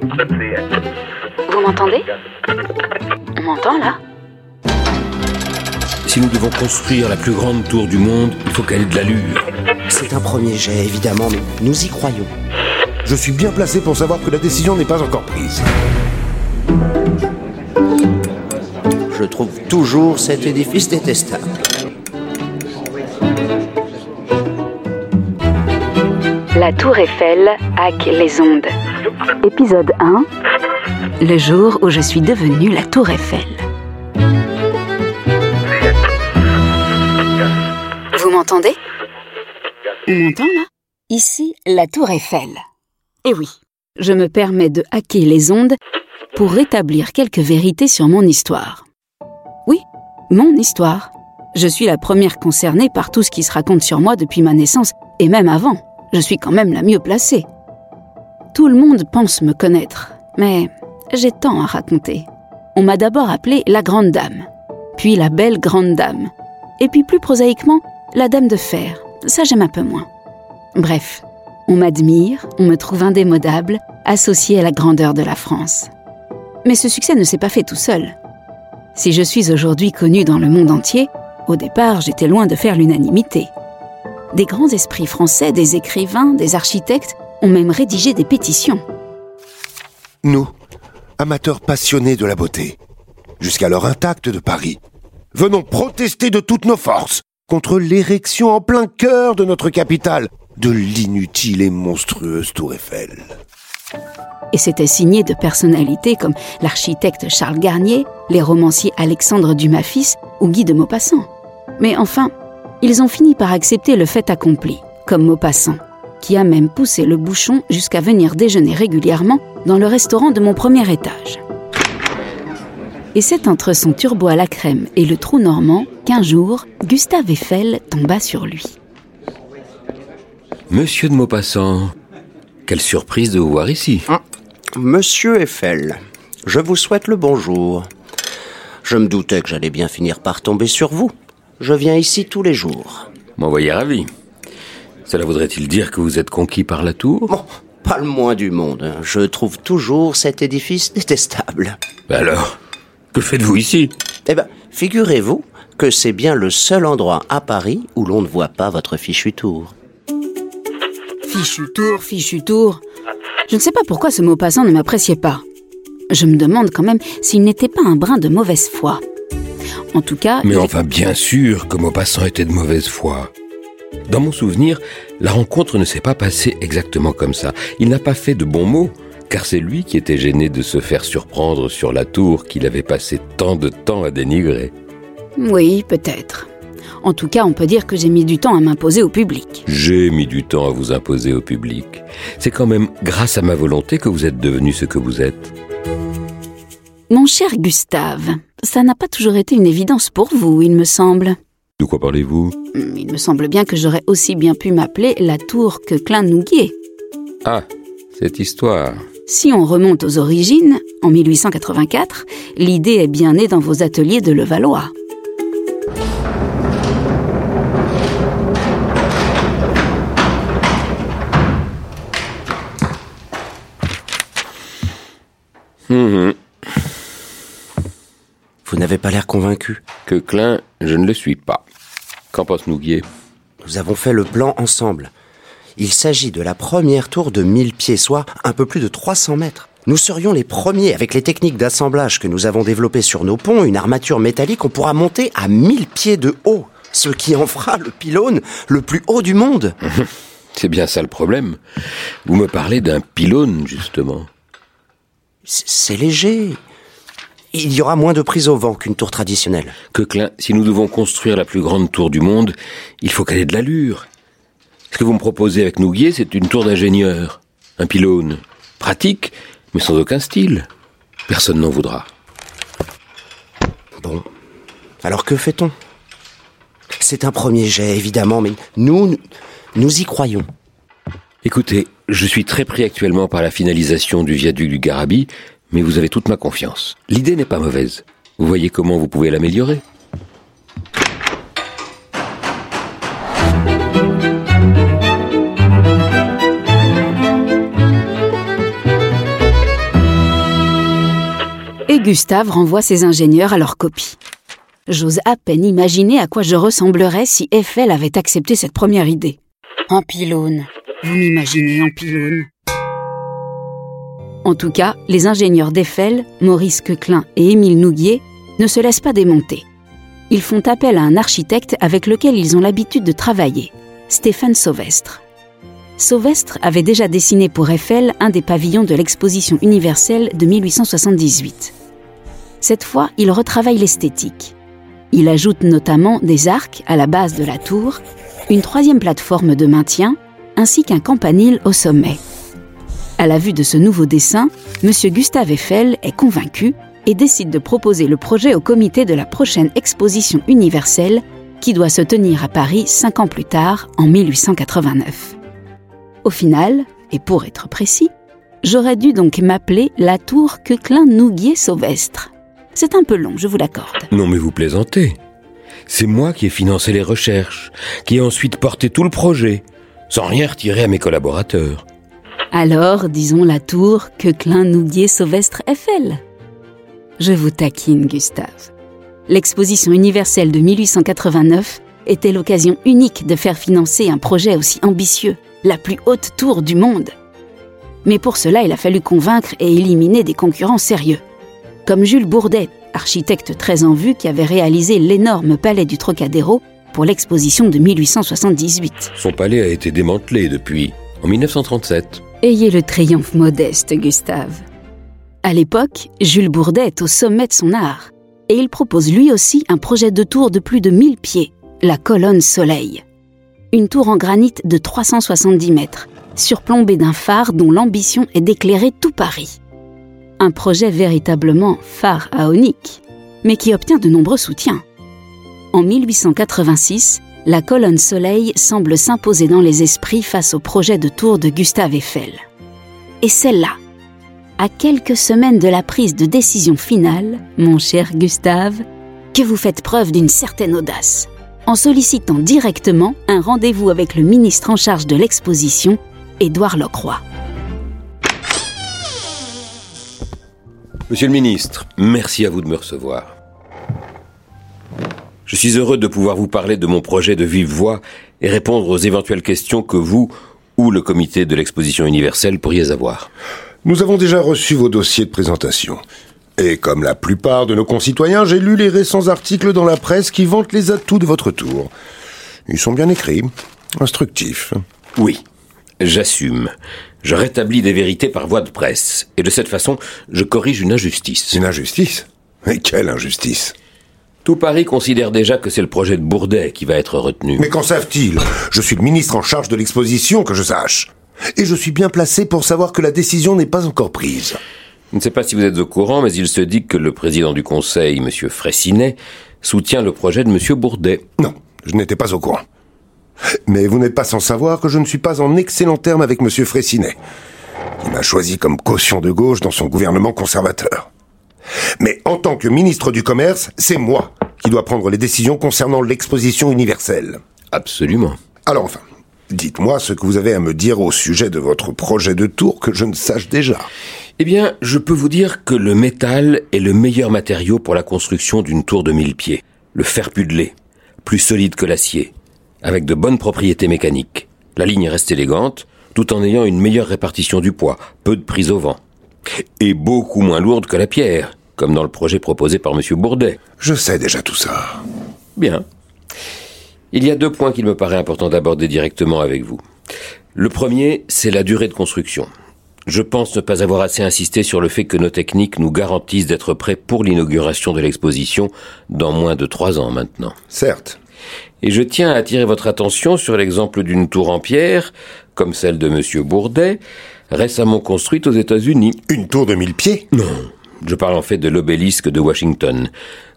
Vous m'entendez On m'entend là Si nous devons construire la plus grande tour du monde, il faut qu'elle ait de l'allure. C'est un premier jet, évidemment, mais nous y croyons. Je suis bien placé pour savoir que la décision n'est pas encore prise. Je trouve toujours cet édifice détestable. La tour Eiffel hack les ondes. Épisode 1. Le jour où je suis devenue la tour Eiffel. Vous m'entendez? On m'entend là? Ici, la tour Eiffel. Eh oui, je me permets de hacker les ondes pour rétablir quelques vérités sur mon histoire. Oui, mon histoire. Je suis la première concernée par tout ce qui se raconte sur moi depuis ma naissance, et même avant. Je suis quand même la mieux placée. Tout le monde pense me connaître, mais j'ai tant à raconter. On m'a d'abord appelée la Grande Dame, puis la Belle Grande Dame, et puis plus prosaïquement, la Dame de Fer. Ça j'aime un peu moins. Bref, on m'admire, on me trouve indémodable, associée à la grandeur de la France. Mais ce succès ne s'est pas fait tout seul. Si je suis aujourd'hui connue dans le monde entier, au départ j'étais loin de faire l'unanimité. Des grands esprits français, des écrivains, des architectes ont même rédigé des pétitions. Nous, amateurs passionnés de la beauté, jusqu'alors intacts de Paris, venons protester de toutes nos forces contre l'érection en plein cœur de notre capitale de l'inutile et monstrueuse tour Eiffel. Et c'était signé de personnalités comme l'architecte Charles Garnier, les romanciers Alexandre Dumas-Fils ou Guy de Maupassant. Mais enfin, ils ont fini par accepter le fait accompli, comme Maupassant, qui a même poussé le bouchon jusqu'à venir déjeuner régulièrement dans le restaurant de mon premier étage. Et c'est entre son turbo à la crème et le trou normand qu'un jour, Gustave Eiffel tomba sur lui. Monsieur de Maupassant, quelle surprise de vous voir ici. Ah, Monsieur Eiffel, je vous souhaite le bonjour. Je me doutais que j'allais bien finir par tomber sur vous. Je viens ici tous les jours. M'en voyez ravi. Cela voudrait-il dire que vous êtes conquis par la tour? Bon, pas le moins du monde. Je trouve toujours cet édifice détestable. Ben Alors, que faites-vous ici? Eh ben, figurez-vous que c'est bien le seul endroit à Paris où l'on ne voit pas votre fichu tour. Fichu tour, fichu tour. Je ne sais pas pourquoi ce mot passant ne m'appréciait pas. Je me demande quand même s'il n'était pas un brin de mauvaise foi. En tout cas. Mais il- enfin, bien sûr que Maupassant était de mauvaise foi. Dans mon souvenir, la rencontre ne s'est pas passée exactement comme ça. Il n'a pas fait de bons mots, car c'est lui qui était gêné de se faire surprendre sur la tour qu'il avait passé tant de temps à dénigrer. Oui, peut-être. En tout cas, on peut dire que j'ai mis du temps à m'imposer au public. J'ai mis du temps à vous imposer au public. C'est quand même grâce à ma volonté que vous êtes devenu ce que vous êtes. Mon cher Gustave, ça n'a pas toujours été une évidence pour vous, il me semble. De quoi parlez-vous? Hum, Il me semble bien que j'aurais aussi bien pu m'appeler la tour que Klein Nouguier. Ah, cette histoire. Si on remonte aux origines, en 1884, l'idée est bien née dans vos ateliers de Levallois. N'avez pas l'air convaincu. Que Klein, je ne le suis pas. Qu'en pense Nouguier? Nous avons fait le plan ensemble. Il s'agit de la première tour de 1000 pieds, soit un peu plus de 300 mètres. Nous serions les premiers, avec les techniques d'assemblage que nous avons développées sur nos ponts, une armature métallique, on pourra monter à 1000 pieds de haut, ce qui en fera le pylône le plus haut du monde. C'est bien ça le problème. Vous me parlez d'un pylône, justement. C'est léger. Il y aura moins de prise au vent qu'une tour traditionnelle. Que Klein, si nous devons construire la plus grande tour du monde, il faut qu'elle ait de l'allure. Ce que vous me proposez avec Nouguier, c'est une tour d'ingénieur. Un pylône. Pratique, mais sans aucun style. Personne n'en voudra. Bon. Alors que fait-on? C'est un premier jet, évidemment, mais nous, nous, nous y croyons. Écoutez, je suis très pris actuellement par la finalisation du viaduc du Garabi, mais vous avez toute ma confiance. L'idée n'est pas mauvaise. Vous voyez comment vous pouvez l'améliorer Gustave renvoie ses ingénieurs à leur copie. J'ose à peine imaginer à quoi je ressemblerais si Eiffel avait accepté cette première idée. En pylône. Vous m'imaginez en pylône. En tout cas, les ingénieurs d'Eiffel, Maurice Quequelin et Émile Nouguier, ne se laissent pas démonter. Ils font appel à un architecte avec lequel ils ont l'habitude de travailler, Stéphane Sauvestre. Sauvestre avait déjà dessiné pour Eiffel un des pavillons de l'exposition universelle de 1878. Cette fois, il retravaille l'esthétique. Il ajoute notamment des arcs à la base de la tour, une troisième plateforme de maintien, ainsi qu'un campanile au sommet. À la vue de ce nouveau dessin, M. Gustave Eiffel est convaincu et décide de proposer le projet au comité de la prochaine exposition universelle qui doit se tenir à Paris cinq ans plus tard, en 1889. Au final, et pour être précis, j'aurais dû donc m'appeler la tour Quequelin-Nouguier-Sauvestre. C'est un peu long, je vous l'accorde. Non mais vous plaisantez. C'est moi qui ai financé les recherches, qui ai ensuite porté tout le projet, sans rien retirer à mes collaborateurs. Alors, disons la tour que Klein Nouguier Sauvestre Eiffel. Je vous taquine, Gustave. L'exposition universelle de 1889 était l'occasion unique de faire financer un projet aussi ambitieux, la plus haute tour du monde. Mais pour cela, il a fallu convaincre et éliminer des concurrents sérieux, comme Jules Bourdet, architecte très en vue qui avait réalisé l'énorme palais du Trocadéro pour l'exposition de 1878. Son palais a été démantelé depuis, en 1937. Ayez le triomphe modeste, Gustave. À l'époque, Jules Bourdet est au sommet de son art, et il propose lui aussi un projet de tour de plus de 1000 pieds, la colonne Soleil. Une tour en granit de 370 mètres, surplombée d'un phare dont l'ambition est d'éclairer tout Paris. Un projet véritablement pharaonique, mais qui obtient de nombreux soutiens. En 1886, la colonne Soleil semble s'imposer dans les esprits face au projet de tour de Gustave Eiffel. Et celle-là, à quelques semaines de la prise de décision finale, mon cher Gustave, que vous faites preuve d'une certaine audace, en sollicitant directement un rendez-vous avec le ministre en charge de l'exposition, Édouard Locroix. Monsieur le ministre, merci à vous de me recevoir. Je suis heureux de pouvoir vous parler de mon projet de vive voix et répondre aux éventuelles questions que vous ou le comité de l'exposition universelle pourriez avoir. Nous avons déjà reçu vos dossiers de présentation. Et comme la plupart de nos concitoyens, j'ai lu les récents articles dans la presse qui vantent les atouts de votre tour. Ils sont bien écrits, instructifs. Oui, j'assume. Je rétablis des vérités par voie de presse. Et de cette façon, je corrige une injustice. Une injustice? Mais quelle injustice? Tout Paris considère déjà que c'est le projet de Bourdet qui va être retenu. Mais qu'en savent-ils? Je suis le ministre en charge de l'exposition, que je sache. Et je suis bien placé pour savoir que la décision n'est pas encore prise. Je ne sais pas si vous êtes au courant, mais il se dit que le président du conseil, M. Fraissinet, soutient le projet de M. Bourdet. Non, je n'étais pas au courant. Mais vous n'êtes pas sans savoir que je ne suis pas en excellent terme avec M. Fraissinet. Il m'a choisi comme caution de gauche dans son gouvernement conservateur. Mais en tant que ministre du Commerce, c'est moi qui dois prendre les décisions concernant l'exposition universelle. Absolument. Alors enfin, dites-moi ce que vous avez à me dire au sujet de votre projet de tour que je ne sache déjà. Eh bien, je peux vous dire que le métal est le meilleur matériau pour la construction d'une tour de mille pieds. Le fer pudelé, plus solide que l'acier, avec de bonnes propriétés mécaniques. La ligne reste élégante, tout en ayant une meilleure répartition du poids, peu de prise au vent. Et beaucoup moins lourde que la pierre, comme dans le projet proposé par M. Bourdet. Je sais déjà tout ça. Bien. Il y a deux points qu'il me paraît important d'aborder directement avec vous. Le premier, c'est la durée de construction. Je pense ne pas avoir assez insisté sur le fait que nos techniques nous garantissent d'être prêts pour l'inauguration de l'exposition dans moins de trois ans maintenant. Certes. Et je tiens à attirer votre attention sur l'exemple d'une tour en pierre, comme celle de M. Bourdet, récemment construite aux États-Unis. Une tour de mille pieds? Non, je parle en fait de l'obélisque de Washington,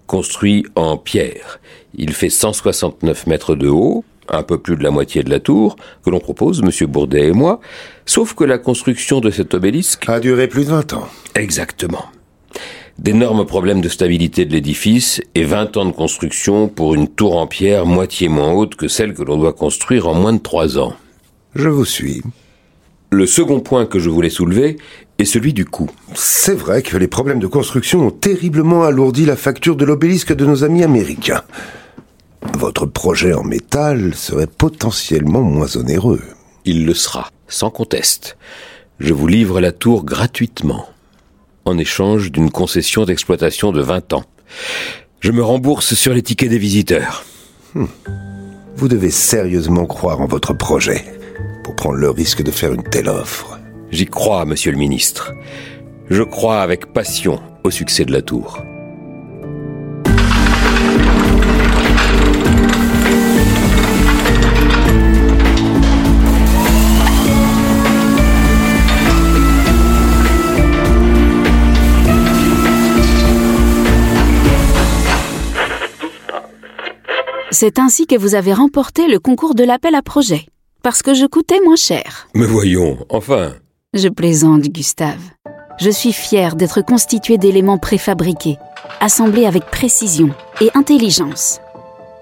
construit en pierre. Il fait 169 mètres de haut, un peu plus de la moitié de la tour, que l'on propose, M. Bourdet et moi, sauf que la construction de cet obélisque... A duré plus de 20 ans. Exactement. D'énormes problèmes de stabilité de l'édifice et 20 ans de construction pour une tour en pierre moitié moins haute que celle que l'on doit construire en moins de 3 ans. Je vous suis. Le second point que je voulais soulever est celui du coût. C'est vrai que les problèmes de construction ont terriblement alourdi la facture de l'obélisque de nos amis américains. Votre projet en métal serait potentiellement moins onéreux. Il le sera, sans conteste. Je vous livre la tour gratuitement, en échange d'une concession d'exploitation de 20 ans. Je me rembourse sur les tickets des visiteurs. Hmm. Vous devez sérieusement croire en votre projet pour prendre le risque de faire une telle offre. J'y crois, monsieur le ministre. Je crois avec passion au succès de la tour. C'est ainsi que vous avez remporté le concours de l'appel à projet, parce que je coûtais moins cher. Me voyons, enfin. Je plaisante, Gustave. Je suis fière d'être constituée d'éléments préfabriqués, assemblés avec précision et intelligence.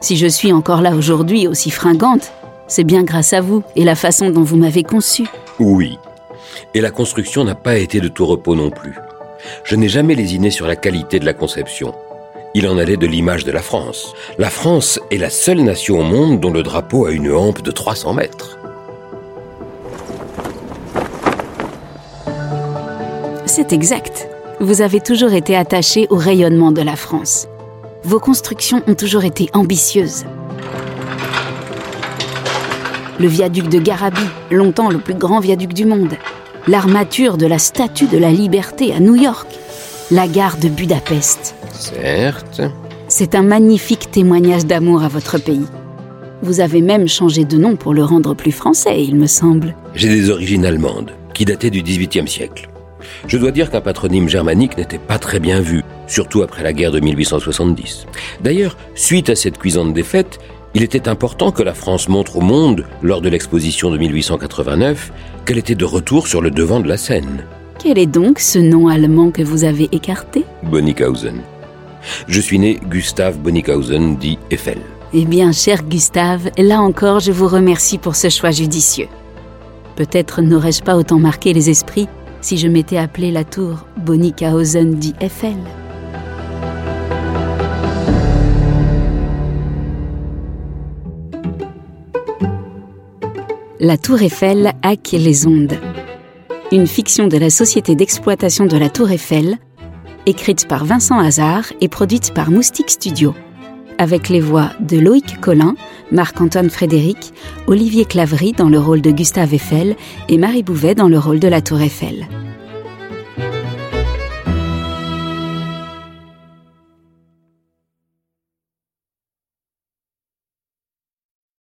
Si je suis encore là aujourd'hui aussi fringante, c'est bien grâce à vous et la façon dont vous m'avez conçue. Oui. Et la construction n'a pas été de tout repos non plus. Je n'ai jamais lésiné sur la qualité de la conception. Il en allait de l'image de la France. La France est la seule nation au monde dont le drapeau a une hampe de 300 mètres. C'est exact. Vous avez toujours été attaché au rayonnement de la France. Vos constructions ont toujours été ambitieuses. Le viaduc de Garabi, longtemps le plus grand viaduc du monde. L'armature de la Statue de la Liberté à New York. La gare de Budapest. Certes. C'est un magnifique témoignage d'amour à votre pays. Vous avez même changé de nom pour le rendre plus français, il me semble. J'ai des origines allemandes, qui dataient du XVIIIe siècle. Je dois dire qu'un patronyme germanique n'était pas très bien vu, surtout après la guerre de 1870. D'ailleurs, suite à cette cuisante défaite, il était important que la France montre au monde, lors de l'exposition de 1889, qu'elle était de retour sur le devant de la scène. Quel est donc ce nom allemand que vous avez écarté? Bonnickhausen. Je suis né Gustave Bonnickhausen, dit Eiffel. Eh bien, cher Gustave, là encore, je vous remercie pour ce choix judicieux. Peut-être n'aurais-je pas autant marqué les esprits si je m'étais appelé la tour Bonnickhausen dit Eiffel. La tour Eiffel hack les ondes. Une fiction de la société d'exploitation de la tour Eiffel écrite par Vincent Hazard et produite par Moustique Studio, avec les voix de Loïc Collin, Marc-Antoine Frédéric, Olivier Clavery dans le rôle de Gustave Eiffel et Marie Bouvet dans le rôle de la Tour Eiffel.